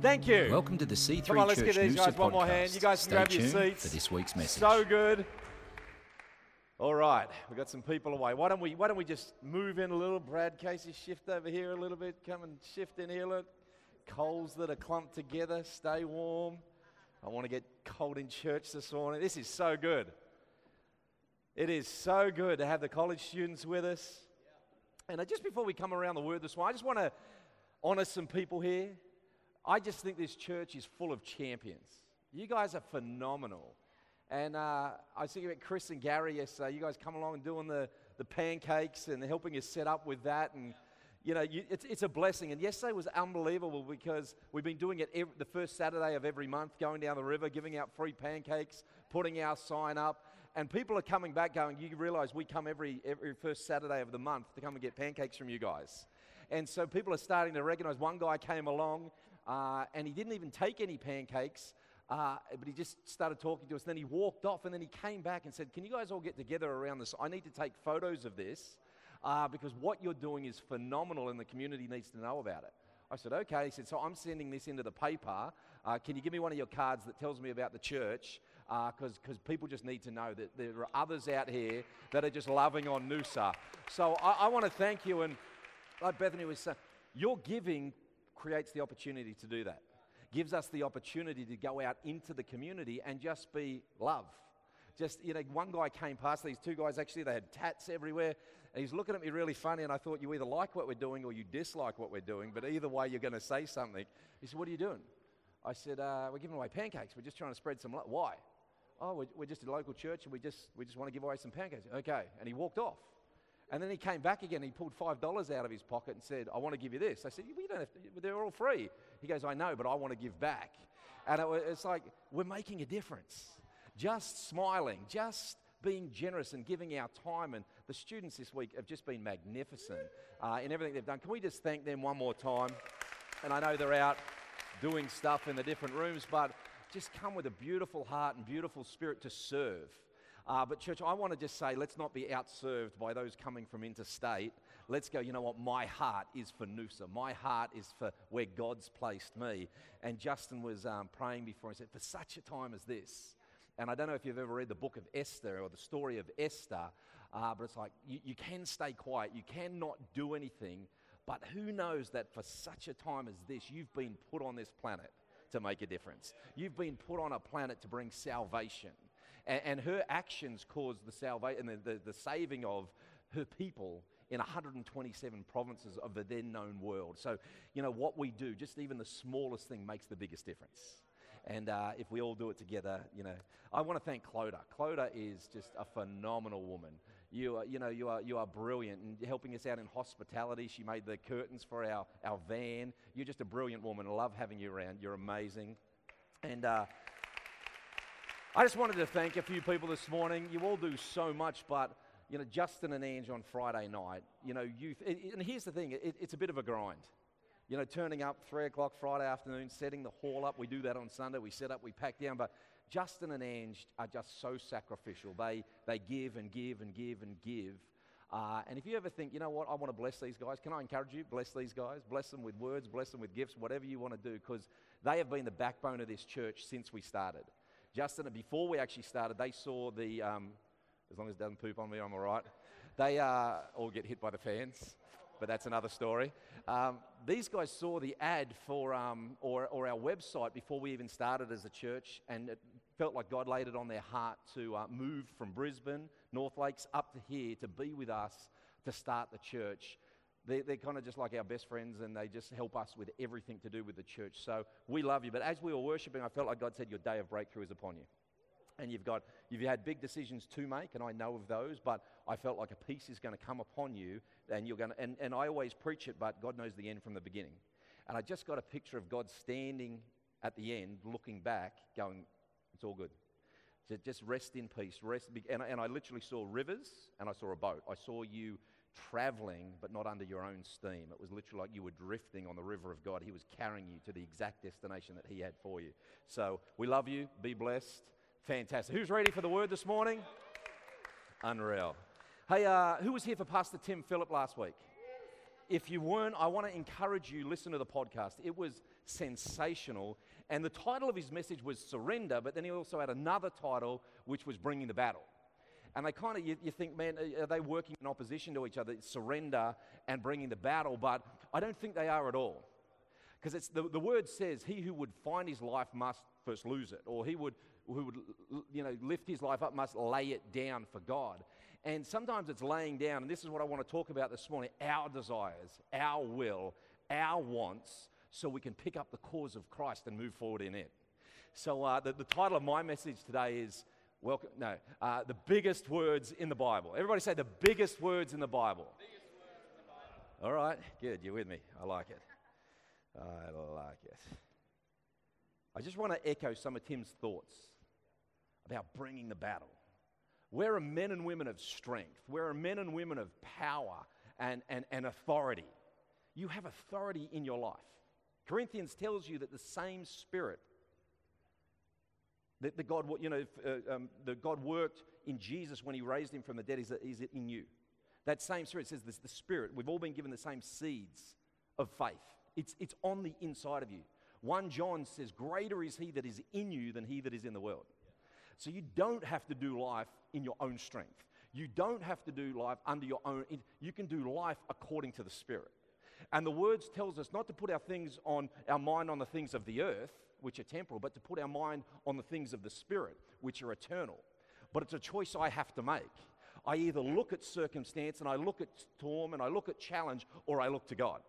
Thank you. Welcome to the C3 Come on, let's Church give these Noosa guys one more podcast. hand. You guys Stay can grab your seats. for this week's message. So good. All right, we've got some people away. Why don't we why don't we just move in a little? Brad Casey, shift over here a little bit. Come and shift in here. Look. Coals that are clumped together, stay warm. I want to get cold in church this morning. This is so good. It is so good to have the college students with us. And just before we come around the word this morning, I just want to honor some people here. I just think this church is full of champions. You guys are phenomenal. And uh, I was thinking about Chris and Gary yesterday. You guys come along and doing the, the pancakes and helping us set up with that. And, you know, you, it's, it's a blessing. And yesterday was unbelievable because we've been doing it every, the first Saturday of every month, going down the river, giving out free pancakes, putting our sign up. And people are coming back going, you realize we come every, every first Saturday of the month to come and get pancakes from you guys. And so people are starting to recognize. One guy came along uh, and he didn't even take any pancakes, uh, but he just started talking to us. Then he walked off and then he came back and said, Can you guys all get together around this? I need to take photos of this uh, because what you're doing is phenomenal and the community needs to know about it. I said, Okay. He said, So I'm sending this into the paper. Uh, can you give me one of your cards that tells me about the church? Because people just need to know that there are others out here that are just loving on Noosa. So I, I want to thank you. And like Bethany was saying, your giving creates the opportunity to do that. Gives us the opportunity to go out into the community and just be love. Just, you know, one guy came past, these two guys actually, they had tats everywhere. And he's looking at me really funny, and I thought you either like what we're doing or you dislike what we're doing, but either way, you're going to say something. He said, What are you doing? I said, uh, We're giving away pancakes. We're just trying to spread some love. Why? Oh, we're, we're just a local church and we just, we just want to give away some pancakes. Okay. And he walked off. And then he came back again. He pulled five dollars out of his pocket and said, "I want to give you this." I said, "We don't have to. They're all free." He goes, "I know, but I want to give back." And it, it's like we're making a difference. Just smiling, just being generous and giving our time. And the students this week have just been magnificent uh, in everything they've done. Can we just thank them one more time? And I know they're out doing stuff in the different rooms, but just come with a beautiful heart and beautiful spirit to serve. Uh, but, church, I want to just say let's not be outserved by those coming from interstate. Let's go, you know what? My heart is for Noosa. My heart is for where God's placed me. And Justin was um, praying before and said, for such a time as this. And I don't know if you've ever read the book of Esther or the story of Esther, uh, but it's like you, you can stay quiet, you cannot do anything. But who knows that for such a time as this, you've been put on this planet to make a difference. You've been put on a planet to bring salvation. And, and her actions caused the salvation, the, the, the saving of her people in 127 provinces of the then known world. So, you know, what we do, just even the smallest thing makes the biggest difference. And uh, if we all do it together, you know, I want to thank Clodagh. Clodagh is just a phenomenal woman. You are, you know, you are, you are brilliant and helping us out in hospitality. She made the curtains for our, our van. You're just a brilliant woman. I love having you around. You're amazing. And uh, I just wanted to thank a few people this morning. You all do so much, but you know, Justin and Ange on Friday night, you know, youth. And here's the thing: it, it's a bit of a grind. You know, turning up three o'clock Friday afternoon, setting the hall up. We do that on Sunday. We set up, we pack down. But Justin and Ange are just so sacrificial. They they give and give and give and give. Uh, and if you ever think, you know what, I want to bless these guys, can I encourage you? Bless these guys. Bless them with words, bless them with gifts, whatever you want to do, because they have been the backbone of this church since we started. Justin, before we actually started, they saw the, um, as long as it doesn't poop on me, I'm all right. They uh, all get hit by the fans, but that's another story. Um, these guys saw the ad for, um, or, or our website before we even started as a church, and it felt like God laid it on their heart to uh, move from Brisbane, North Lakes, up to here to be with us to start the church. They're, they're kind of just like our best friends, and they just help us with everything to do with the church. So we love you. But as we were worshiping, I felt like God said, Your day of breakthrough is upon you. And you've got, you've had big decisions to make, and I know of those, but I felt like a peace is going to come upon you, and you're going to, and, and I always preach it, but God knows the end from the beginning. And I just got a picture of God standing at the end, looking back, going, It's all good. Ju- Just rest in peace. Rest, and, and I literally saw rivers and I saw a boat. I saw you traveling, but not under your own steam. It was literally like you were drifting on the river of God. He was carrying you to the exact destination that He had for you. So we love you. Be blessed. Fantastic. Who's ready for the word this morning? Unreal. Hey, uh, who was here for Pastor Tim Phillip last week? if you weren't, I want to encourage you, listen to the podcast. It was sensational. And the title of his message was Surrender, but then he also had another title, which was Bringing the Battle. And they kind of, you, you, think, man, are they working in opposition to each other? Surrender and bringing the battle, but I don't think they are at all. Because it's the, the word says, he who would find his life must first lose it, or he would, who would you know, lift his life up must lay it down for God. And sometimes it's laying down, and this is what I want to talk about this morning our desires, our will, our wants, so we can pick up the cause of Christ and move forward in it. So, uh, the, the title of my message today is Welcome, no, uh, the biggest words in the Bible. Everybody say the biggest words in the Bible. All right, good, you're with me. I like it. I like it. I just want to echo some of Tim's thoughts about bringing the battle. We're men and women of strength. We're men and women of power and, and, and authority. You have authority in your life. Corinthians tells you that the same Spirit that the God, you know, uh, um, the God worked in Jesus when He raised Him from the dead is, is it in you. That same Spirit says this, the Spirit. We've all been given the same seeds of faith. It's, it's on the inside of you. 1 John says, Greater is He that is in you than He that is in the world. So you don't have to do life in your own strength. You don't have to do life under your own. You can do life according to the Spirit. And the words tells us not to put our things on our mind on the things of the earth, which are temporal, but to put our mind on the things of the Spirit, which are eternal. But it's a choice I have to make. I either look at circumstance and I look at storm and I look at challenge, or I look to God.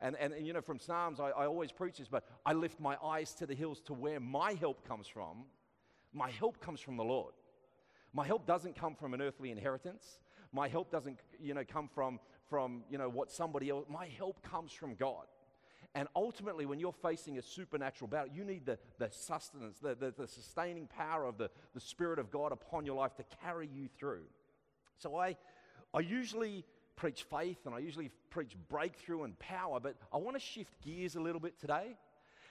And, and, and you know, from Psalms, I, I always preach this, but I lift my eyes to the hills to where my help comes from. My help comes from the Lord. My help doesn't come from an earthly inheritance. My help doesn't, you know, come from, from you know, what somebody else. My help comes from God. And ultimately, when you're facing a supernatural battle, you need the, the sustenance, the, the, the sustaining power of the, the Spirit of God upon your life to carry you through. So I, I usually preach faith and I usually preach breakthrough and power, but I want to shift gears a little bit today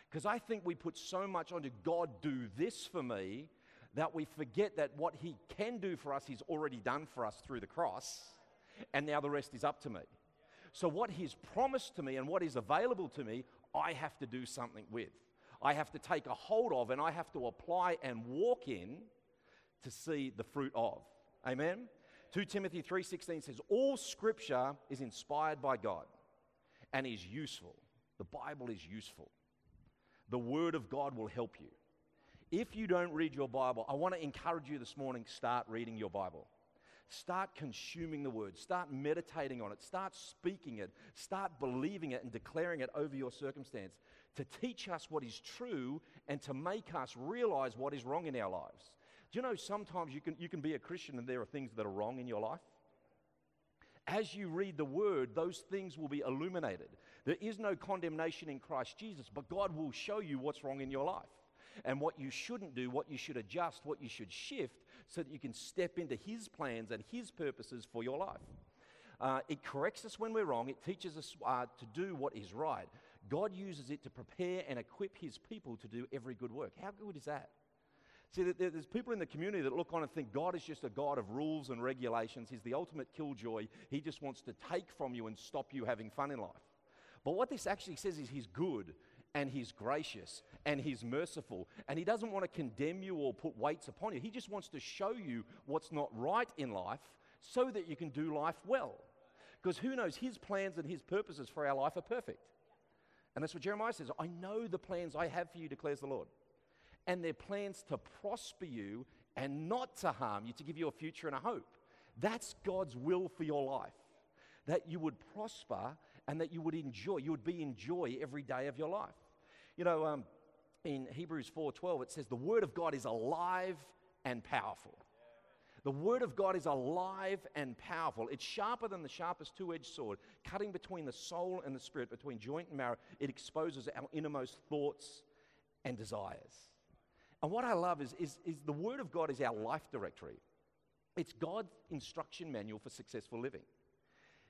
because I think we put so much onto God do this for me that we forget that what He can do for us, He's already done for us through the cross, and now the rest is up to me. So, what He's promised to me and what is available to me, I have to do something with. I have to take a hold of and I have to apply and walk in to see the fruit of. Amen? 2 Timothy 3:16 says all scripture is inspired by God and is useful. The Bible is useful. The word of God will help you. If you don't read your Bible, I want to encourage you this morning start reading your Bible. Start consuming the word. Start meditating on it. Start speaking it. Start believing it and declaring it over your circumstance to teach us what is true and to make us realize what is wrong in our lives. Do you know sometimes you can, you can be a Christian and there are things that are wrong in your life? As you read the word, those things will be illuminated. There is no condemnation in Christ Jesus, but God will show you what's wrong in your life and what you shouldn't do, what you should adjust, what you should shift so that you can step into His plans and His purposes for your life. Uh, it corrects us when we're wrong, it teaches us uh, to do what is right. God uses it to prepare and equip His people to do every good work. How good is that? See, there's people in the community that look on and think God is just a God of rules and regulations. He's the ultimate killjoy. He just wants to take from you and stop you having fun in life. But what this actually says is He's good and He's gracious and He's merciful. And He doesn't want to condemn you or put weights upon you. He just wants to show you what's not right in life so that you can do life well. Because who knows, His plans and His purposes for our life are perfect. And that's what Jeremiah says I know the plans I have for you, declares the Lord. And they're plans to prosper you and not to harm you, to give you a future and a hope. That's God's will for your life. That you would prosper and that you would enjoy, you would be in joy every day of your life. You know, um, in Hebrews 4:12 it says the word of God is alive and powerful. The word of God is alive and powerful. It's sharper than the sharpest two-edged sword, cutting between the soul and the spirit, between joint and marrow. It exposes our innermost thoughts and desires. And what I love is, is, is the word of God is our life directory. It's God's instruction manual for successful living.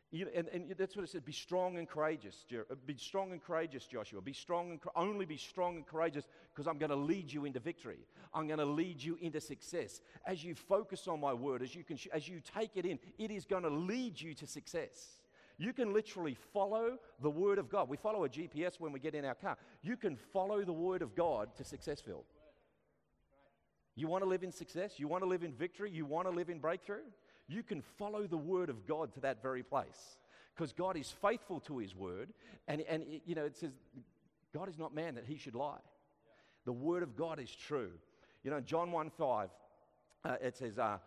You, and, and, that's what it said be strong and courageous. Uh, be strong and courageous, Joshua. Be strong and only be strong and courageous because I'm going to lead you into victory. I'm going to lead you into success. As you focus on my word, as you, can, as you take it in, it is going to lead you to success. You can literally follow the Word of God. We follow a GPS when we get in our car. You can follow the Word of God to Successville. You want to live in success? You want to live in victory? You want to live in breakthrough? You can follow the Word of God to that very place because God is faithful to His Word. And, and it, you know, it says, God is not man that He should lie. The Word of God is true. You know, John 1 5, uh, it says, uh,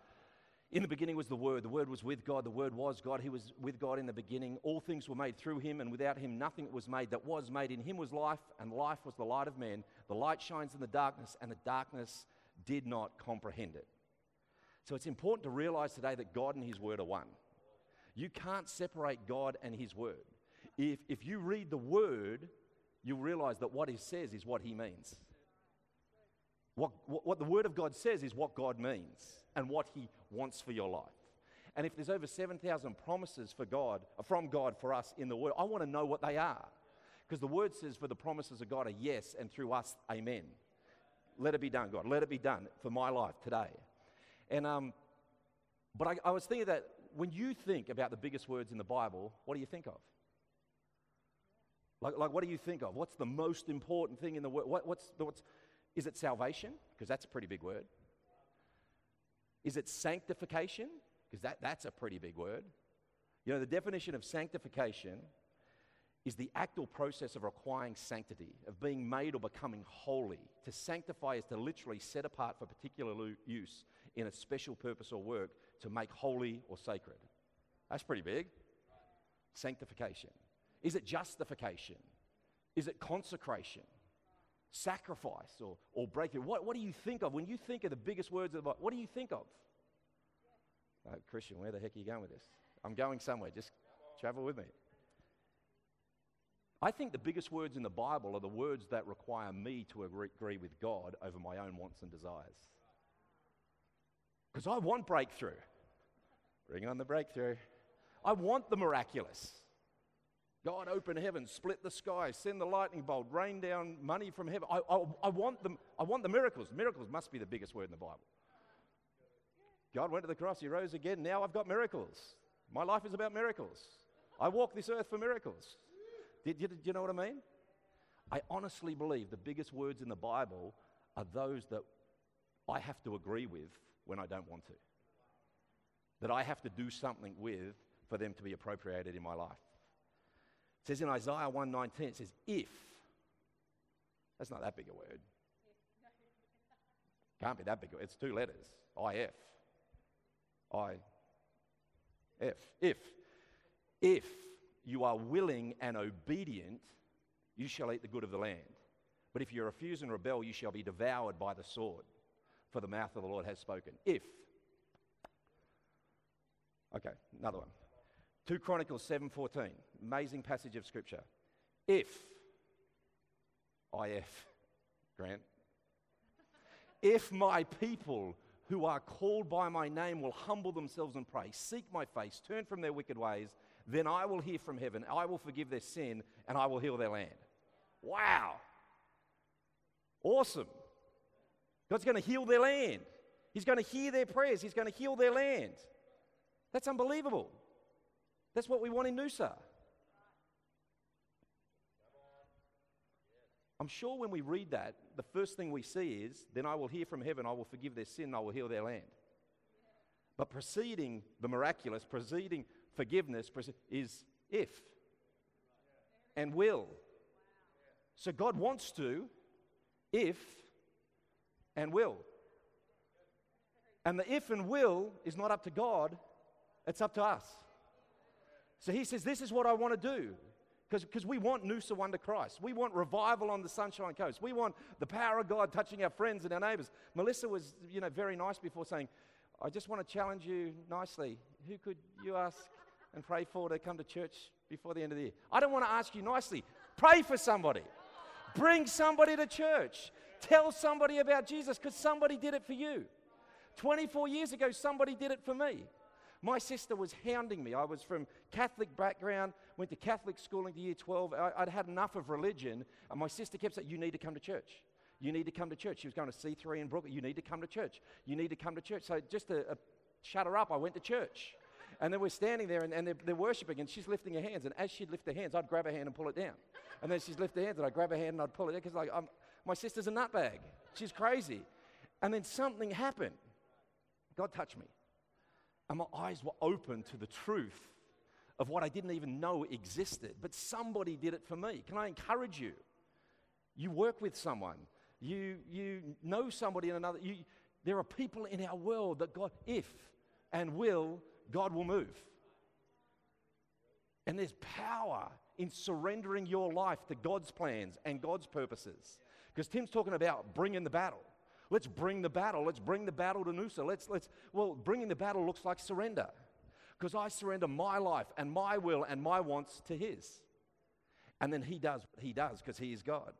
in the beginning was the Word. The Word was with God. The Word was God. He was with God in the beginning. All things were made through Him, and without Him, nothing was made that was made. In Him was life, and life was the light of men. The light shines in the darkness, and the darkness did not comprehend it. So it's important to realize today that God and His Word are one. You can't separate God and His Word. If, if you read the Word, you'll realize that what He says is what He means. What, what, what the Word of God says is what God means and what He wants for your life. And if there's over 7,000 promises for God, uh, from God for us in the Word, I want to know what they are. Because the Word says, for the promises of God are yes, and through us, amen. Let it be done, God. Let it be done for my life today. And, um, but I, I was thinking that when you think about the biggest words in the Bible, what do you think of? Like, like what do you think of? What's the most important thing in the world? What, what's, what's, is it salvation? Because that's a pretty big word. Is it sanctification? Because that, that's a pretty big word. You know, the definition of sanctification is the actual process of acquiring sanctity, of being made or becoming holy. To sanctify is to literally set apart for particular use in a special purpose or work to make holy or sacred. That's pretty big. Sanctification. Is it justification? Is it consecration? sacrifice or, or breakthrough. What, what do you think of when you think of the biggest words of the Bible? What do you think of? Uh, Christian, where the heck are you going with this? I'm going somewhere. Just travel with me. I think the biggest words in the Bible are the words that require me to agree with God over my own wants and desires. Because I want breakthrough. Bring on the breakthrough. I want the miraculous. God, open heaven, split the sky, send the lightning bolt, rain down money from heaven. I, I, I, want them, I want the miracles. Miracles must be the biggest word in the Bible. God went to the cross, He rose again. Now I've got miracles. My life is about miracles. I walk this earth for miracles. Do, did you know what I mean? I honestly believe the biggest words in the Bible are those that I have to agree with when I don't want to. That I have to do something with for them to be appropriated in my life. It says in Isaiah 119, it says, if. That's not that big a word. Can't be that big. It's two letters. I-F. I. F. If. If you are willing and obedient, you shall eat the good of the land. But if you refuse and rebel, you shall be devoured by the sword, for the mouth of the Lord has spoken. If. Okay, another one. 2 Chronicles 7:14, amazing passage of scripture. If if Grant, if my people who are called by my name will humble themselves and pray, seek my face, turn from their wicked ways, then I will hear from heaven, I will forgive their sin, and I will heal their land. Wow. Awesome. God's going to heal their land. He's going to hear their prayers. He's going to heal their land. That's unbelievable. That's what we want in Noosa. I'm sure when we read that, the first thing we see is, then I will hear from heaven, I will forgive their sin, I will heal their land. But preceding the miraculous, preceding forgiveness is if and will. So God wants to, if and will. And the if and will is not up to God, it's up to us. So he says, This is what I want to do. Because we want Noosa Wonder Christ. We want revival on the Sunshine Coast. We want the power of God touching our friends and our neighbors. Melissa was, you know, very nice before saying, I just want to challenge you nicely. Who could you ask and pray for to come to church before the end of the year? I don't want to ask you nicely. Pray for somebody. Bring somebody to church. Tell somebody about Jesus because somebody did it for you. 24 years ago, somebody did it for me. My sister was hounding me. I was from Catholic background, went to Catholic school into year 12. I, would had enough of religion, and my sister kept saying, You need to come to church. You need to come to church. She was going to C3 in Brooklyn. You need to come to church. You need to come to church. So just to uh, shut her up, I went to church. And then we're standing there and, and they're, they're worshiping and she's lifting her hands. And as she'd lift her hands, I'd grab her hand and pull it down. And then she'd lift her hands and I'd grab her hand and I'd pull it down because like, I'm, my sister's a nutbag. She's crazy. And then something happened. God touched me. And my eyes were open to the truth of what I didn't even know existed. But somebody did it for me. Can I encourage you? You work with someone, you, you know somebody in another. You, there are people in our world that God, if and will, God will move. And there's power in surrendering your life to God's plans and God's purposes. Because Tim's talking about bringing the battle. Let's bring the battle. Let's bring the battle to Noosa. Let's, let's, well, bringing the battle looks like surrender. Because I surrender my life and my will and my wants to His. And then He does what He does because He is God.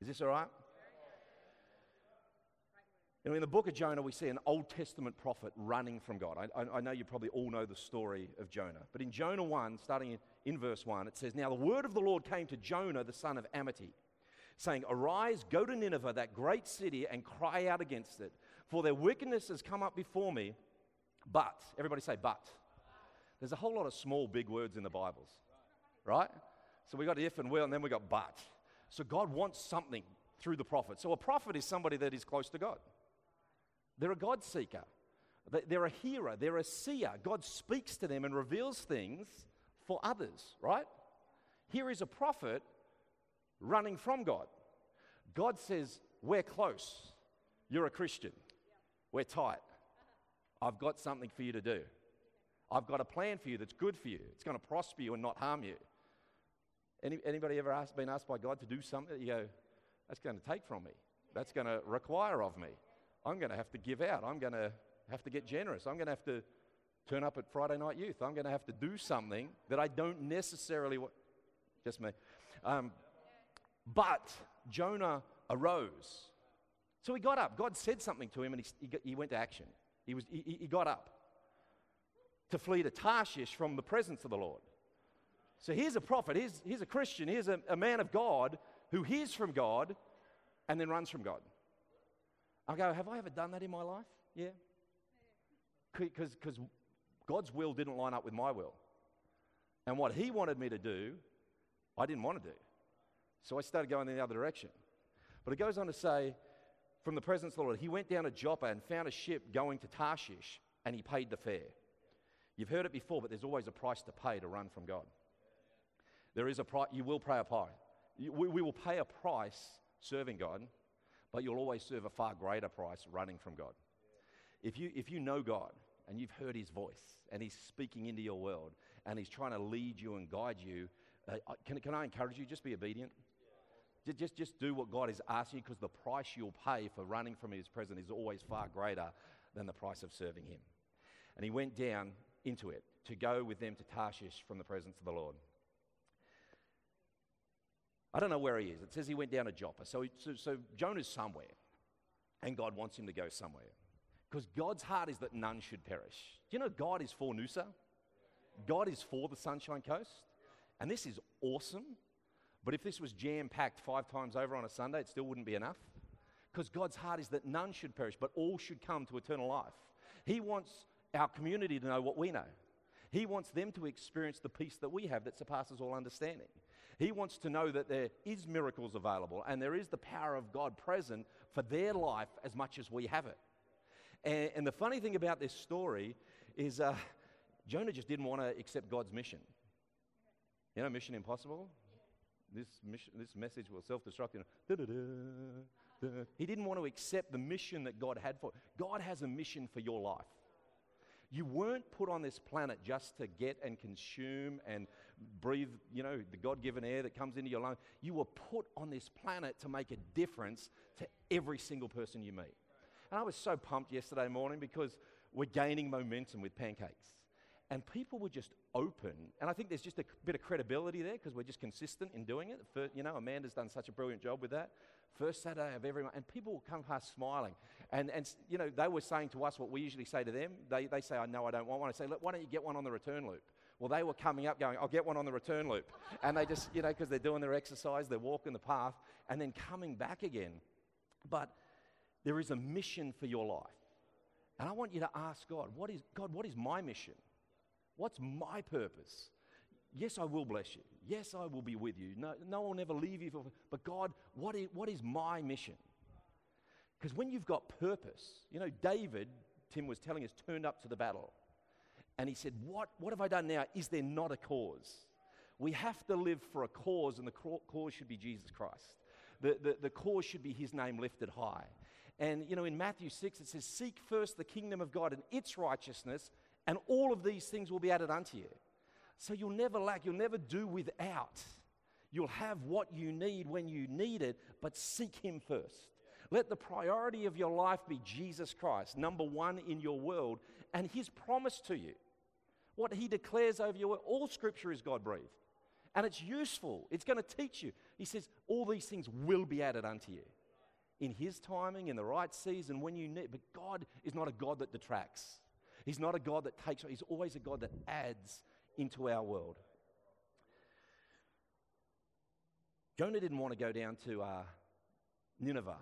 Is this all right? You know, in the book of Jonah, we see an Old Testament prophet running from God. I, I, I, know you probably all know the story of Jonah. But in Jonah 1, starting in, in verse 1, it says, Now the word of the Lord came to Jonah, the son of Amittai, saying, Arise, go to Nineveh, that great city, and cry out against it. For their wickedness has come up before me. But, everybody say, but. There's a whole lot of small, big words in the Bibles, right? So we got if and will, and then we got but. So God wants something through the prophet. So a prophet is somebody that is close to God. They're a God seeker. They're a hearer. They're a seer. God speaks to them and reveals things for others, right? Here is a prophet running from God. God says, We're close. You're a Christian. We're tight. I've got something for you to do. I've got a plan for you that's good for you. It's going to prosper you and not harm you. Any, anybody ever asked, been asked by God to do something you go, that's going to take from me? That's going to require of me. I'm going to have to give out. I'm going to have to get generous. I'm going to have to turn up at Friday night youth. I'm going to have to do something that I don't necessarily want. Just me. Um, but Jonah arose. So he got up. God said something to him and he, he, went to action. He, was, he, he got up to flee to Tarshish from the presence of the Lord. So here's a prophet, here's, here's a Christian, here's a, a man of God who hears from God and then runs from God. I go, Have I ever done that in my life? Yeah. Because God's will didn't line up with my will. And what He wanted me to do, I didn't want to do. So I started going in the other direction. But it goes on to say, from the presence of the Lord, he went down to Joppa and found a ship going to Tarshish, and he paid the fare. You've heard it before, but there's always a price to pay to run from God. There is a price, you will pay a price. We, we will pay a price serving God, but you'll always serve a far greater price running from God. If you, if you know God and you've heard his voice and he's speaking into your world and he's trying to lead you and guide you, uh, can, can I encourage you? Just be obedient. Just, just, do what God is asking you because the price you'll pay for running from his presence is always far greater than the price of serving him. And he went down into it to go with them to Tarshish from the presence of the Lord. I don't know where he is. It says he went down to Joppa. So, so, so Jonah's somewhere, and God wants him to go somewhere. Because God's heart is that none should perish. Do you know God is for Noosa? God is for the Sunshine Coast. And this is awesome. But if this was jam packed five times over on a Sunday, it still wouldn't be enough. Because God's heart is that none should perish, but all should come to eternal life. He wants our community to know what we know. He wants them to experience the peace that we have that surpasses all understanding. He wants to know that there is miracles available and there is the power of God present for their life as much as we have it. And, and the funny thing about this story is uh, Jonah just didn't want to accept God's mission. You know, Mission Impossible? This, mission, this message was self destruct. You know, he didn't want to accept the mission that God had for God has a mission for your life. You weren't put on this planet just to get and consume and breathe, you know, the God given air that comes into your lungs. You were put on this planet to make a difference to every single person you meet. And I was so pumped yesterday morning because we're gaining momentum with pancakes. And people were just open. And I think there's just a bit of credibility there because we're just consistent in doing it. First, you know, Amanda's done such a brilliant job with that. First Saturday of every month. And people will come past smiling. And, and, you know, they were saying to us what we usually say to them. They, they say, I know I don't want one. I say, why don't you get one on the return loop? Well, they were coming up going, I'll get one on the return loop. And they just, you know, because they're doing their exercise, they're walking the path, and then coming back again. But there is a mission for your life. And I want you to ask God, what is, God, what is my mission? What's my purpose? Yes, I will bless you. Yes, I will be with you. No, no one will never leave you. For, but God, what is, what is my mission? Because when you've got purpose, you know, David, Tim was telling us, turned up to the battle. And he said, What, what have I done now? Is there not a cause? We have to live for a cause, and the cause should be Jesus Christ. The, the, the cause should be his name lifted high. And, you know, in Matthew 6, it says, Seek first the kingdom of God and its righteousness, and all of these things will be added unto you. So you'll never lack, you'll never do without. You'll have what you need when you need it, but seek Him first. Let the priority of your life be Jesus Christ, number one in your world, and His promise to you. What He declares over world. All Scripture is God breathed, and it's useful. It's going to teach you. He says, All these things will be added unto you in His timing, in the right season, when you need. But God is not a God that detracts. He's not a God that takes, He's always a God that adds into our world. Jonah didn't want to go down to uh, Nineveh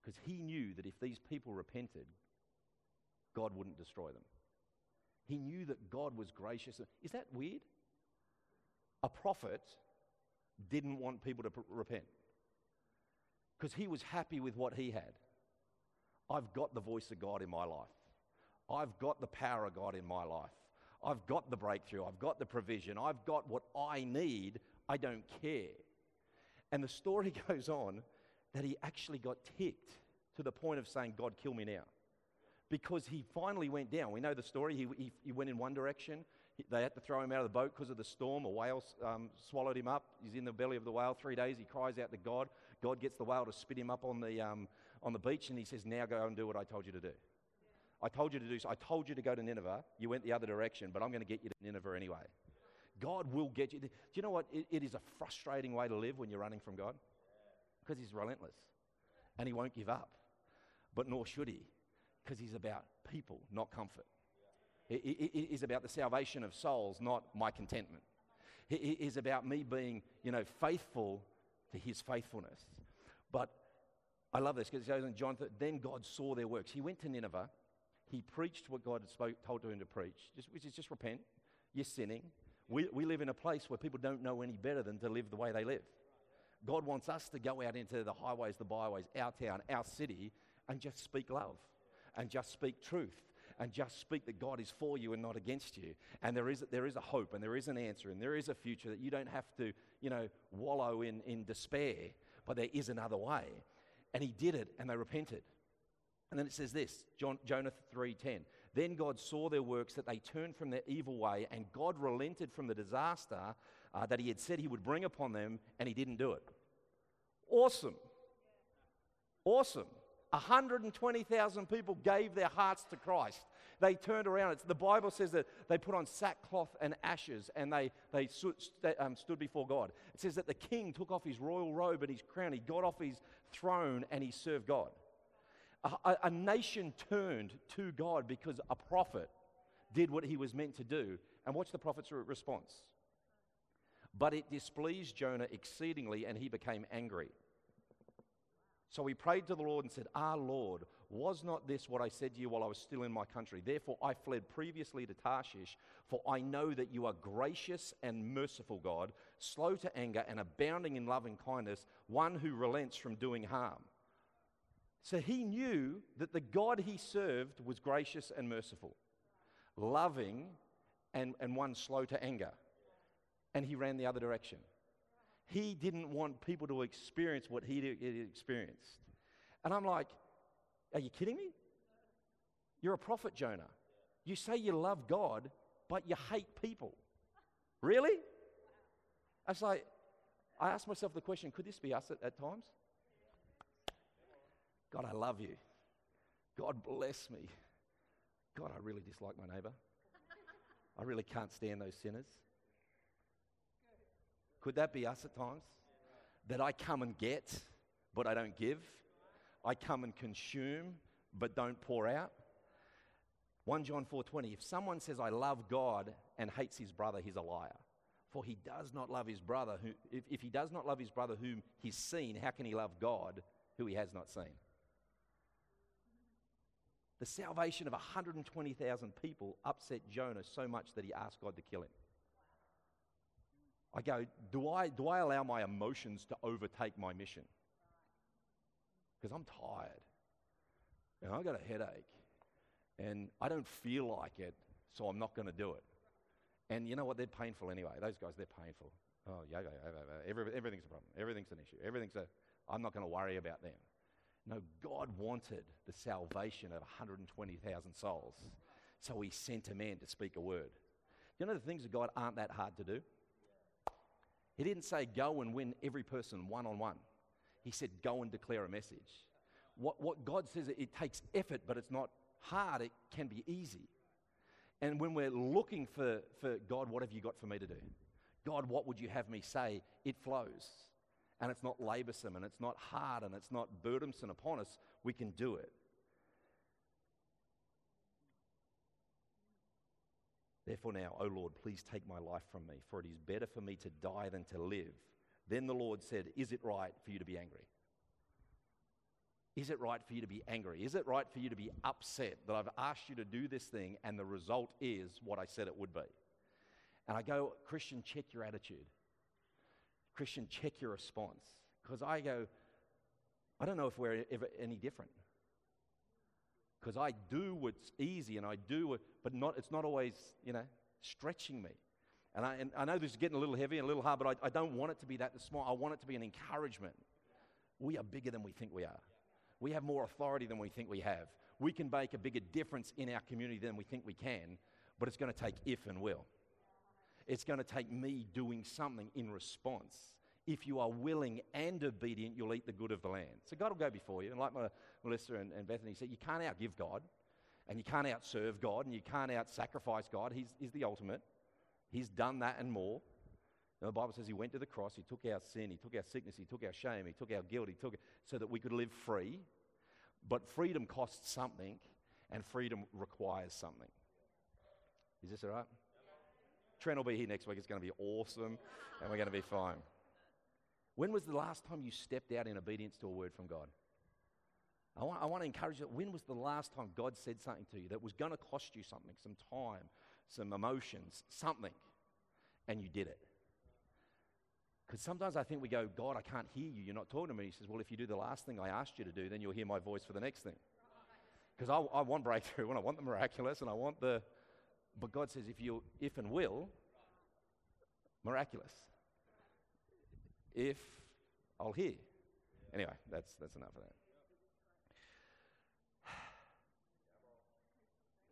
because he knew that if these people repented, God wouldn't destroy them. He knew that God was gracious. Is that weird? A prophet didn't want people to repent because he was happy with what he had. I've got the voice of God in my life. I've got the power of God in my life. I've got the breakthrough. I've got the provision. I've got what I need. I don't care. And the story goes on that he actually got ticked to the point of saying, God, kill me now. Because he finally went down. We know the story. He, he, he went in one direction. They had to throw him out of the boat because of the storm. A whale um, swallowed him up. He's in the belly of the whale three days. He cries out to God. God gets the whale to spit him up on the, um, on the beach, and he says, Now go and do what I told you to do. I told you to do so. I told you to go to Nineveh. You went the other direction, but I'm going to get you to Nineveh anyway. God will get you. Do you know what? It, it is a frustrating way to live when you're running from God because He's relentless and He won't give up. But nor should He because He's about people, not comfort. It, it, it is about the salvation of souls, not my contentment. It is about me being, you know, faithful to His faithfulness. But I love this because it goes in John. Then God saw their works. He went to Nineveh he preached what God had spoke, told him to preach, just, which is just repent. You're sinning. We, we live in a place where people don't know any better than to live the way they live. God wants us to go out into the highways, the byways, our town, our city, and just speak love and just speak truth and just speak that God is for you and not against you. And there is, there is a hope and there is an answer and there is a future that you don't have to, you know, wallow in, in despair, but there is another way. And he did it and they repented. And then it says this, John, Jonah 3:10. Then God saw their works that they turned from their evil way, and God relented from the disaster uh, that He had said He would bring upon them, and He didn't do it. Awesome. Awesome. 120,000 people gave their hearts to Christ. They turned around. It's, the Bible says that they put on sackcloth and ashes and they, they um, stood before God. It says that the king took off his royal robe and his crown. He got off his throne and he served God a, a nation turned to God because a prophet did what he was meant to do. And watch the prophet's response. But it displeased Jonah exceedingly, and he became angry. So he prayed to the Lord and said, Ah, Lord, was not this what I said to you while I was still in my country? Therefore I fled previously to Tarshish, for I know that you are gracious and merciful God, slow to anger and abounding in loving kindness, one who relents from doing harm. So he knew that the God he served was gracious and merciful, loving and, and one slow to anger. And he ran the other direction. He didn't want people to experience what he experienced. And I'm like, are you kidding me? You're a prophet, Jonah. You say you love God, but you hate people. Really? I was like, I asked myself the question could this be us at, at times? God, I love you. God, bless me. God, I really dislike my neighbor. I really can't stand those sinners. Could that be us at times? That I come and get, but I don't give. I come and consume, but don't pour out. 1 John 4:20 If someone says I love God and hates his brother, he's a liar. For he does not love his brother who if, if he does not love his brother whom he's seen, how can he love God who he has not seen? The salvation of 120,000 people upset Jonah so much that he asked God to kill him. I go, do I, do I allow my emotions to overtake my mission? Because I'm tired and I've got a headache and I don't feel like it, so I'm not going to do it. And you know what? They're painful anyway. Those guys, they're painful. Oh, yeah, yeah, yeah, yeah. Every, everything's a problem. Everything's an issue. Everything's a, I'm not going to worry about them. No, God wanted the salvation of 120,000 souls. So he sent a man to speak a word. You know the things of God aren't that hard to do? He didn't say go and win every person one on one. He said go and declare a message. What, what God says, it takes effort, but it's not hard, it can be easy. And when we're looking for, for God, what have you got for me to do? God, what would you have me say? It flows. And it's not laborsome and it's not hard and it's not burdensome upon us. We can do it. Therefore, now, O Lord, please take my life from me, for it is better for me to die than to live. Then the Lord said, Is it right for you to be angry? Is it right for you to be angry? Is it right for you to be upset that I've asked you to do this thing and the result is what I said it would be? And I go, Christian, check your attitude. Christian, check your response. Because I go, I don't know if we're ever any different. Because I do what's easy and I do it, but not, it's not always, you know, stretching me. And I, and I know this is getting a little heavy and a little hard, but I, I don't want it to be that small. I want it to be an encouragement. We are bigger than we think we are. We have more authority than we think we have. We can make a bigger difference in our community than we think we can, but it's going to take if and will. It's going to take me doing something in response. If you are willing and obedient, you'll eat the good of the land. So God will go before you. And like Melissa and, and Bethany said, you can't outgive God, and you can't outserve God, and you can't out sacrifice God. He's, he's the ultimate. He's done that and more. Now, the Bible says he went to the cross, he took our sin, he took our sickness, he took our shame, he took our guilt, he took it so that we could live free. But freedom costs something, and freedom requires something. Is this all right? Trent will be here next week. It's going to be awesome, and we're going to be fine. When was the last time you stepped out in obedience to a word from God? I want, I want to encourage you. When was the last time God said something to you that was going to cost you something, some time, some emotions, something, and you did it? Because sometimes I think we go, God, I can't hear you. You're not talking to me. He says, Well, if you do the last thing I asked you to do, then you'll hear my voice for the next thing. Because I, I, want breakthrough and I want the miraculous and I want the. But God says, if you, if and will, miraculous. If I'll hear. Anyway, that's, that's enough of that.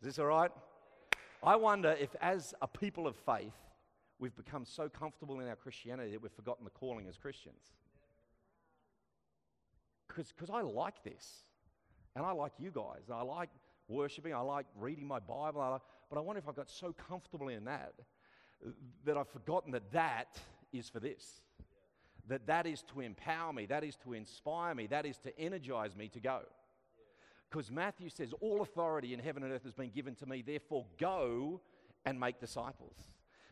Is this all right? I wonder if, as a people of faith, we've become so comfortable in our Christianity that we've forgotten the calling as Christians. Because I like this. And I like you guys. and I like worshiping. I like reading my Bible. I like, but I wonder if I've got so comfortable in that that I've forgotten that that is for this. That that is to empower me. That is to inspire me. That is to energize me to go. Because Matthew says, All authority in heaven and earth has been given to me. Therefore, go and make disciples.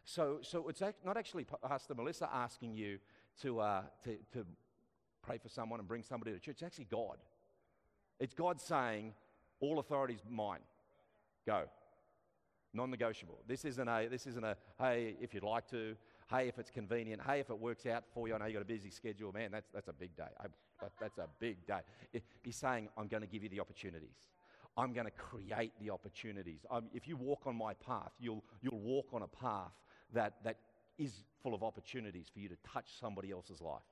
So, so it's not actually Pastor Melissa asking you to, uh, to, to pray for someone and bring somebody to church. It's actually God. It's God saying, All authority is mine. Go. Non negotiable. This isn't a, this isn't a, hey, if you'd like to, hey, if it's convenient, hey, if it works out for you. I know you've got a busy schedule. Man, that's, that's a big day. I, that, that's a big day. He's saying, I'm going to give you the opportunities. I'm going to create the opportunities. Um, if you walk on my path, you'll, you'll walk on a path that, that is full of opportunities for you to touch somebody else's life.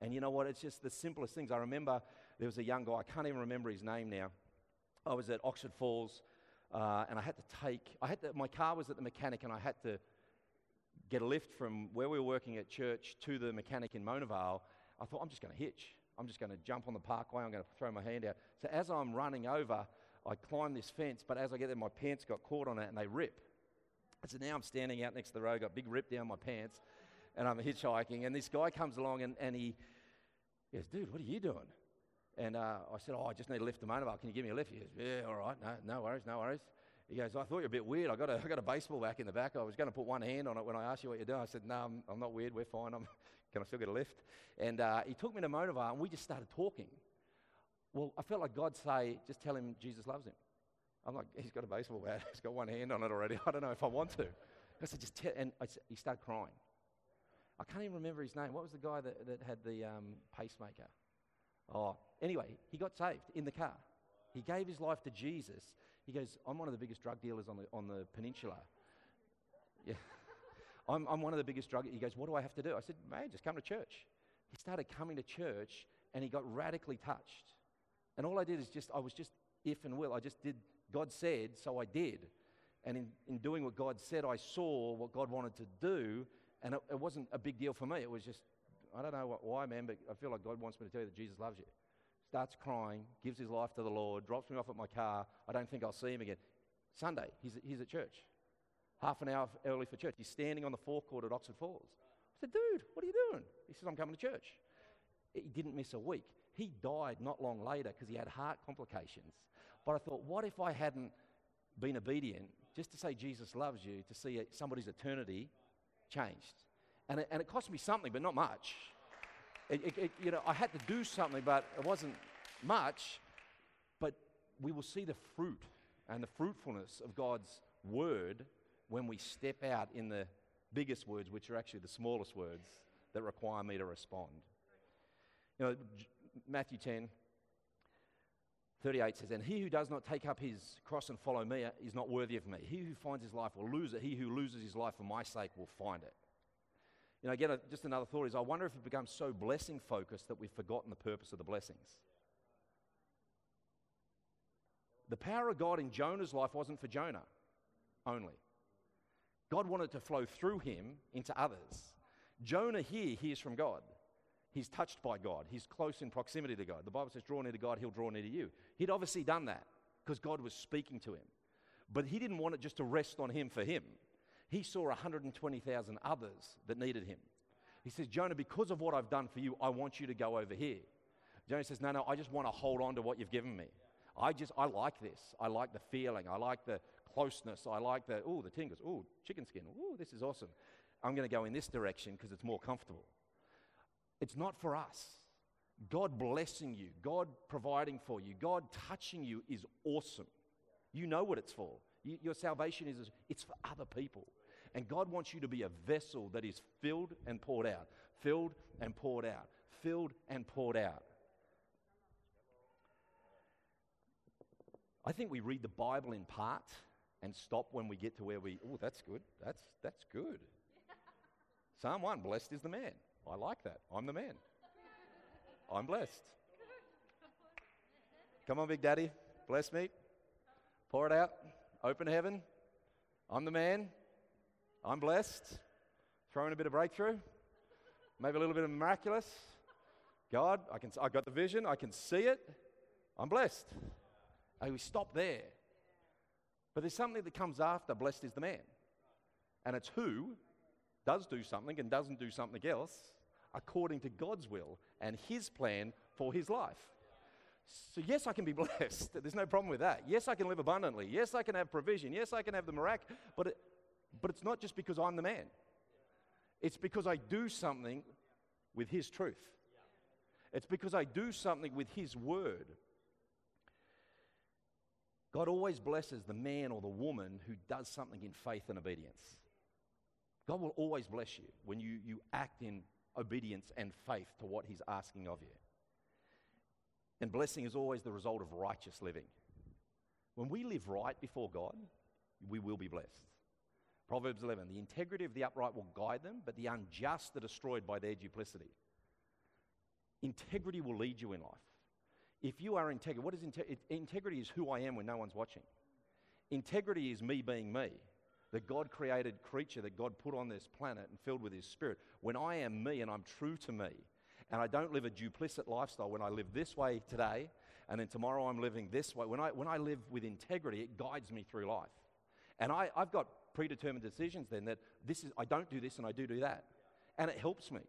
And you know what? It's just the simplest things. I remember there was a young guy, I can't even remember his name now. I was at Oxford Falls uh, and I had to take, I had to, my car was at the mechanic and I had to get a lift from where we were working at church to the mechanic in Mona Vale. I thought, I'm just going to hitch. I'm just going to jump on the parkway. I'm going to throw my hand out. So as I'm running over, I climb this fence, but as I get there, my pants got caught on it and they rip. So now I'm standing out next to the road, got big rip down my pants, and I'm hitchhiking. And this guy comes along and, and he goes, Dude, what are you doing? And uh, I said, Oh, I just need to lift the motorbike. Can you give me a lift? He goes, Yeah, all right. No, no worries, no worries. He goes, I thought you were a bit weird. I got a, I got a baseball back in the back. I was going to put one hand on it when I asked you what you're doing. I said, No, I'm, I'm not weird. We're fine. I'm, can I still get a lift? And uh, he took me to Vale and we just started talking. Well, I felt like God say, Just tell him Jesus loves him. I'm like, he's got a baseball bat. He's got one hand on it already. I don't know if I want to. I said, just tell, and I he started crying. I can't even remember his name. What was the guy that, that had the um, pacemaker? Oh, anyway, he got saved in the car. He gave his life to Jesus. He goes, I'm one of the biggest drug dealers on the, on the peninsula. Yeah. I'm, I'm one of the biggest drug. He goes, What do I have to do? I said, Man, just come to church. He started coming to church and he got radically touched. And all I did is just, I was just if and will. I just did, God said, so I did. And in, in doing what God said, I saw what God wanted to do. And it, it wasn't a big deal for me. It was just, I don't know what, why, man, but I feel like God wants me to tell you that Jesus loves you. Starts crying, gives his life to the Lord, drops me off at my car. I don't think I'll see him again. Sunday, he's, he's at church. Half an hour early for church. He's standing on the forecourt at Oxford Falls. I said, dude, what are you doing? He says, I'm coming to church. He didn't miss a week. He died not long later because he had heart complications. But I thought, what if I hadn't been obedient just to say Jesus loves you, to see somebody's eternity changed? And it, and it cost me something, but not much. It, it, it, you know, I had to do something, but it wasn't much. But we will see the fruit and the fruitfulness of God's word when we step out in the biggest words, which are actually the smallest words that require me to respond. You know, Matthew 10, 38 says, And he who does not take up his cross and follow me is not worthy of me. He who finds his life will lose it. He who loses his life for my sake will find it. You know, again, uh, just another thought is I wonder if it becomes so blessing focused that we've forgotten the purpose of the blessings. The power of God in Jonah's life wasn't for Jonah only. God wanted to flow through him into others. Jonah here hears from God. He's touched by God. He's close in proximity to God. The Bible says, draw near to God, he'll draw near to you. He'd obviously done that because God was speaking to him. But he didn't want it just to rest on him for him. He saw 120,000 others that needed him. He says, Jonah, because of what I've done for you, I want you to go over here. Jonah says, No, no, I just want to hold on to what you've given me. I just, I like this. I like the feeling. I like the closeness. I like the, oh, the tingles. Oh, chicken skin. Oh, this is awesome. I'm going to go in this direction because it's more comfortable. It's not for us. God blessing you, God providing for you, God touching you is awesome. You know what it's for. You, your salvation is it's for other people. And God wants you to be a vessel that is filled and poured out, filled and poured out, filled and poured out. I think we read the Bible in part and stop when we get to where we, oh, that's good. That's, that's good. Psalm 1, blessed is the man. I like that. I'm the man. I'm blessed. Come on, Big Daddy. Bless me. Pour it out. Open heaven. I'm the man. I'm blessed. Throwing a bit of breakthrough. Maybe a little bit of miraculous. God, I, can, I got the vision. I can see it. I'm blessed. And we stop there. But there's something that comes after blessed is the man. And it's who does do something and doesn't do something else according to God's will and His plan for his life. So, yes, I can be blessed. There's no problem with that. Yes, I can live abundantly. Yes, I can have provision. Yes, I can have the miracle. But, it, but it's not just because I'm the man, it's because I do something with His truth. It's because I do something with His word. God always blesses the man or the woman who does something in faith and obedience. God will always bless you when you, you act in obedience and faith to what He's asking of you. And blessing is always the result of righteous living. When we live right before God, we will be blessed. Proverbs 11 The integrity of the upright will guide them, but the unjust are destroyed by their duplicity. Integrity will lead you in life. If you are integrity, what is inte- integrity? Is who I am when no one's watching. Integrity is me being me the God created creature that God put on this planet and filled with His Spirit, when I am me and I'm true to me, and I don't live a duplicit lifestyle, when I live this way today, and then tomorrow I'm living this way, when I, when I live with integrity, it guides me through life. And I, I've got predetermined decisions then that this is, I don't do this and I do do that. And it helps me.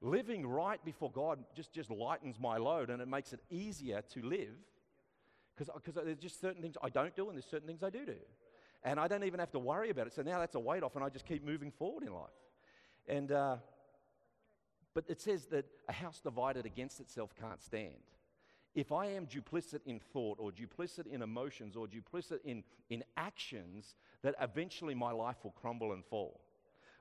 Living right before God just, just lightens my load and it makes it easier to live because there's just certain things I don't do and there's certain things I do do and I don't even have to worry about it. So now that's a weight off, and I just keep moving forward in life. And uh, but it says that a house divided against itself can't stand. if I am duplicit in thought or duplicit in emotions or duplicit in, in actions, that eventually my life will crumble and fall.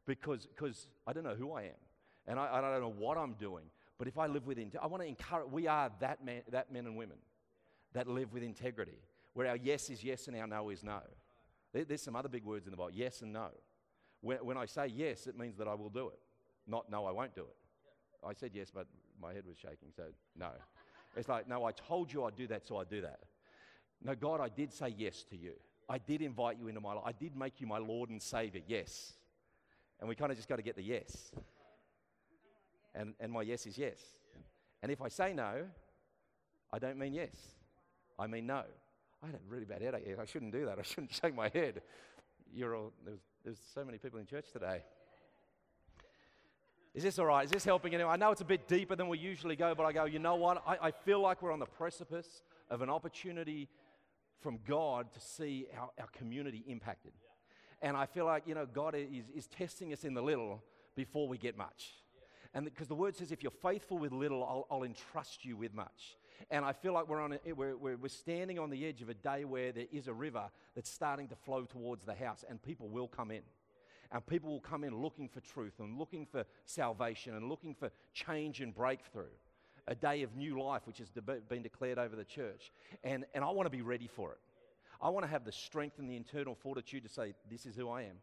Because because I don't know who I am and I, I don't know what I'm doing. But if I live with integrity, I want to encourage, we are that, man, that men and women that live with integrity, where our yes is yes and our no is no. There, there's some other big words in the Bible yes and no. When, when I say yes, it means that I will do it, not no, I won't do it. I said yes, but my head was shaking, so no. It's like, no, I told you I'd do that, so I do that. No, God, I did say yes to you. I did invite you into my life. I did make you my Lord and Savior, yes. And we kind of just got to get the yes. And, and my yes is yes. And if I say no, I don't mean yes. I mean no. I had a really bad headache. I shouldn't do that. I shouldn't shake my head. You're all, there's, there's so many people in church today. Is this all right? Is this helping anyone? I know it's a bit deeper than we usually go, but I go, you know what? I, I feel like we're on the precipice of an opportunity from God to see our, our community impacted. And I feel like, you know, God is, is testing us in the little before we get much. And because the word says, if you're faithful with little, I'll, I'll entrust you with much. And I feel like we're, on a, eh, we're, we're, we're standing on the edge of a day where there is a river that's starting to flow towards the house, and people will come in. And people will come in looking for truth and looking for salvation and looking for change and breakthrough. A day of new life, which has been declared over the church. And, and I want to be ready for it. I want to have the strength and the internal fortitude to say, This is who I am.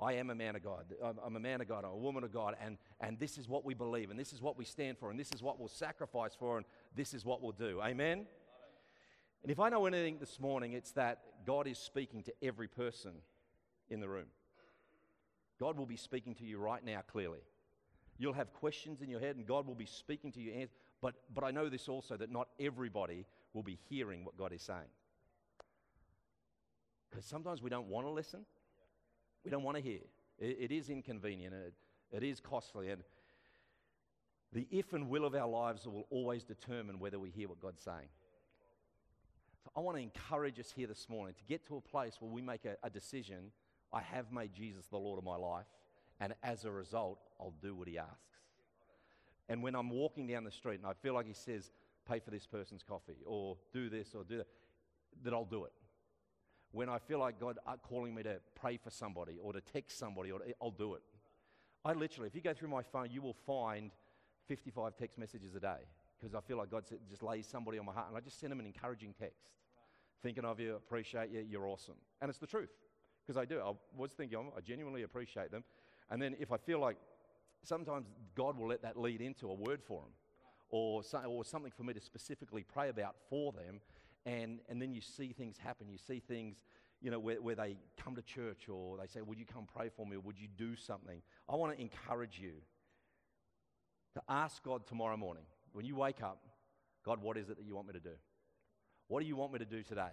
I am a man of God. I'm a man of God. I'm a woman of God. And, and this is what we believe. And this is what we stand for. And this is what we'll sacrifice for. And this is what we'll do. Amen? And if I know anything this morning, it's that God is speaking to every person in the room. God will be speaking to you right now clearly. You'll have questions in your head, and God will be speaking to you. But, but I know this also that not everybody will be hearing what God is saying. Because sometimes we don't want to listen, we don't want to hear. it, it is inconvenient, it, it is costly, and the if and will of our lives will always determine whether we hear what God's saying. So I want to encourage us here this morning to get to a place where we make a, a decision I have made Jesus the Lord of my life, and as a result, I'll do what He asks. And when I'm walking down the street and I feel like He says, pay for this person's coffee, or do this, or do that, that I'll do it. When I feel like God uh, calling me to pray for somebody, or to text somebody, or to, I'll do it. I literally, if you go through my phone, you will find 55 text messages a day because I feel like God just lays somebody on my heart, and I just send them an encouraging text, thinking of you, appreciate you, you're awesome. And it's the truth because I do. I was thinking, oh, I genuinely appreciate them. And then if I feel like sometimes God will let that lead into a word for them or, so, or something for me to specifically pray about for them. And, and then you see things happen. You see things, you know, where, where they come to church or they say, Would you come pray for me or would you do something? I want to encourage you to ask God tomorrow morning when you wake up, God, what is it that you want me to do? What do you want me to do today?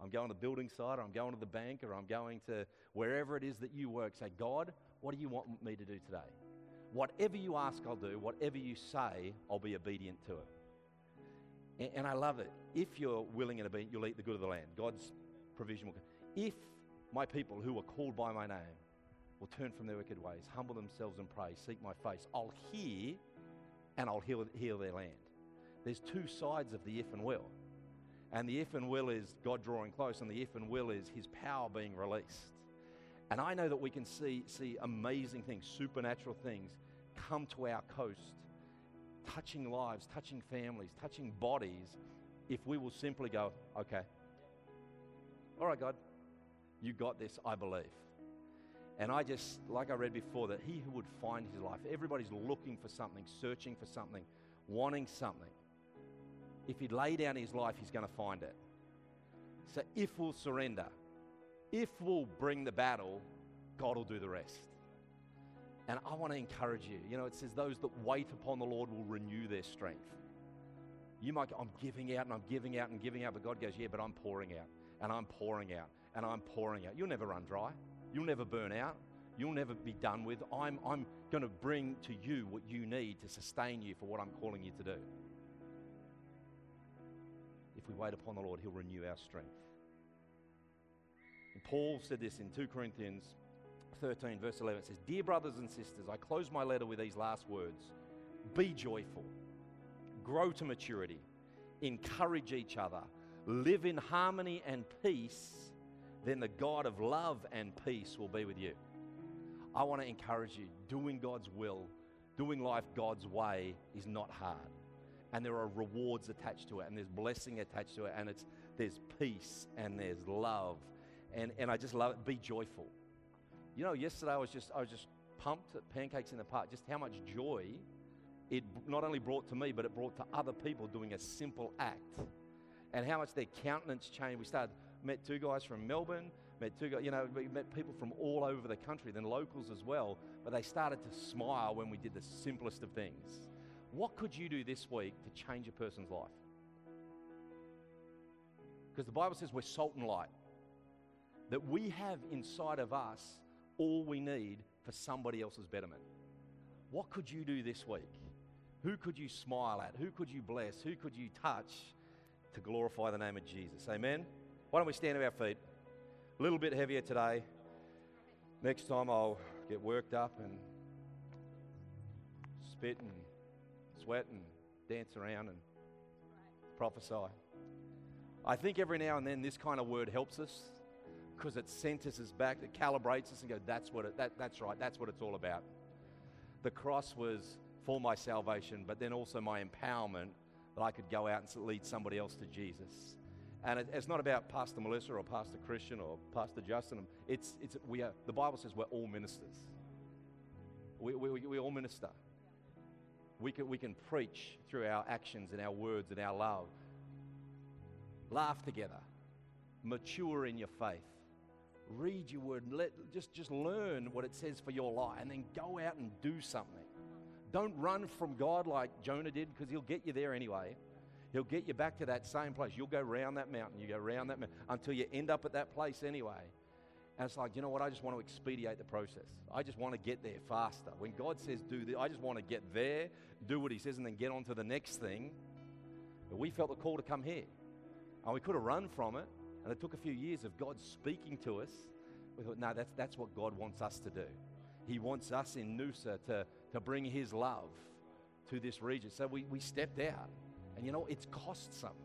I'm going to the building site, or I'm going to the bank, or I'm going to wherever it is that you work. Say, God, what do you want me to do today? Whatever you ask, I'll do. Whatever you say, I'll be obedient to it. And, and I love it. If you're willing and obedient, you'll eat the good of the land. God's provision will come. If my people who are called by my name will turn from their wicked ways, humble themselves and pray, seek my face, I'll hear and I'll heal, heal their land. There's two sides of the if and will. And the if and will is God drawing close, and the if and will is his power being released. And I know that we can see, see amazing things, supernatural things come to our coast, touching lives, touching families, touching bodies, if we will simply go, okay, all right, God, you got this, I believe. And I just, like I read before, that he who would find his life, everybody's looking for something, searching for something, wanting something if he'd lay down his life, he's going to find it. So if we'll surrender, if we'll bring the battle, God will do the rest. And I want to encourage you. You know, it says, those that wait upon the Lord will renew their strength. You might go, I'm giving out and I'm giving out and giving out, but God goes, Yeah, but I'm pouring out and I'm pouring out and I'm pouring out. You'll never run dry. You'll never burn out. You'll never be done with. I'm, I'm going to bring to you what you need to sustain you for what I'm calling you to do we wait upon the Lord, He'll renew our strength. And Paul said this in 2 Corinthians 13, verse 11. It says, Dear brothers and sisters, I close my letter with these last words Be joyful, grow to maturity, encourage each other, live in harmony and peace, then the God of love and peace will be with you. I want to encourage you doing God's will, doing life God's way is not hard. And there are rewards attached to it, and there's blessing attached to it, and it's, there's peace and there's love. And, and I just love it. Be joyful. You know, yesterday I was just, I was just pumped at Pancakes in the Park, just how much joy it not only brought to me, but it brought to other people doing a simple act. And how much their countenance changed. We started, met two guys from Melbourne, met two guys, you know, we met people from all over the country, then locals as well, but they started to smile when we did the simplest of things. What could you do this week to change a person's life? Because the Bible says we're salt and light. That we have inside of us all we need for somebody else's betterment. What could you do this week? Who could you smile at? Who could you bless? Who could you touch to glorify the name of Jesus? Amen? Why don't we stand to our feet? A little bit heavier today. Next time I'll get worked up and spit and sweat and dance around and prophesy. I think every now and then this kind of word helps us because it centers us back, it calibrates us and goes, that's what it, that, that's right, that's what it's all about. The cross was for my salvation, but then also my empowerment that I could go out and lead somebody else to Jesus. And it, it's not about Pastor Melissa or Pastor Christian or Pastor Justin. It's, it's, we are, the Bible says we're all ministers. We, we, we all minister. We can, we can preach through our actions and our words and our love. Laugh together. Mature in your faith. Read your word let, just, just learn what it says for your life and then go out and do something. Don't run from God like Jonah did because he'll get you there anyway. He'll get you back to that same place. You'll go round that mountain. You go round that mountain until you end up at that place anyway. And it's like, you know what? I just want to expedite the process. I just want to get there faster. When God says do this, I just want to get there, do what He says, and then get on to the next thing. But we felt the call to come here. And we could have run from it. And it took a few years of God speaking to us. We thought, no, that's, that's what God wants us to do. He wants us in Noosa to, to bring His love to this region. So we, we stepped out. And you know, it's cost something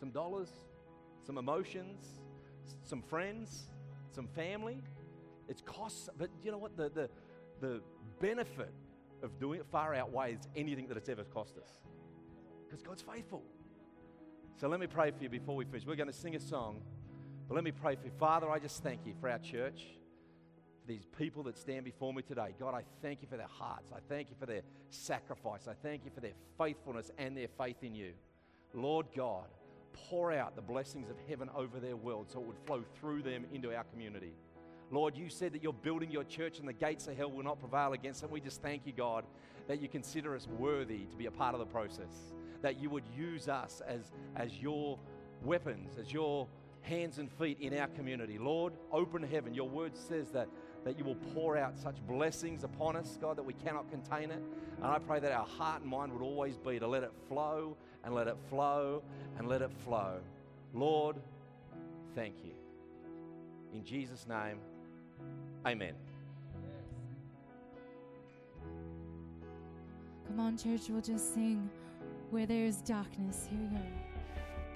some dollars, some emotions, some friends, some family. It's cost, but you know what? The, the, the benefit of doing it far outweighs anything that it's ever cost us. Because God's faithful. So let me pray for you before we finish. We're going to sing a song, but let me pray for you. Father, I just thank you for our church for these people that stand before me today. God, I thank you for their hearts. I thank you for their sacrifice. I thank you for their faithfulness and their faith in you. Lord God, pour out the blessings of heaven over their world so it would flow through them into our community. Lord, you said that you're building your church and the gates of hell will not prevail against it. We just thank you, God, that you consider us worthy to be a part of the process, that you would use us as, as your weapons, as your hands and feet in our community. Lord, open heaven. Your word says that that you will pour out such blessings upon us, God, that we cannot contain it. And I pray that our heart and mind would always be to let it flow and let it flow and let it flow. Lord, thank you. In Jesus' name, amen. Come on, church, we'll just sing Where There's Darkness. Here we go.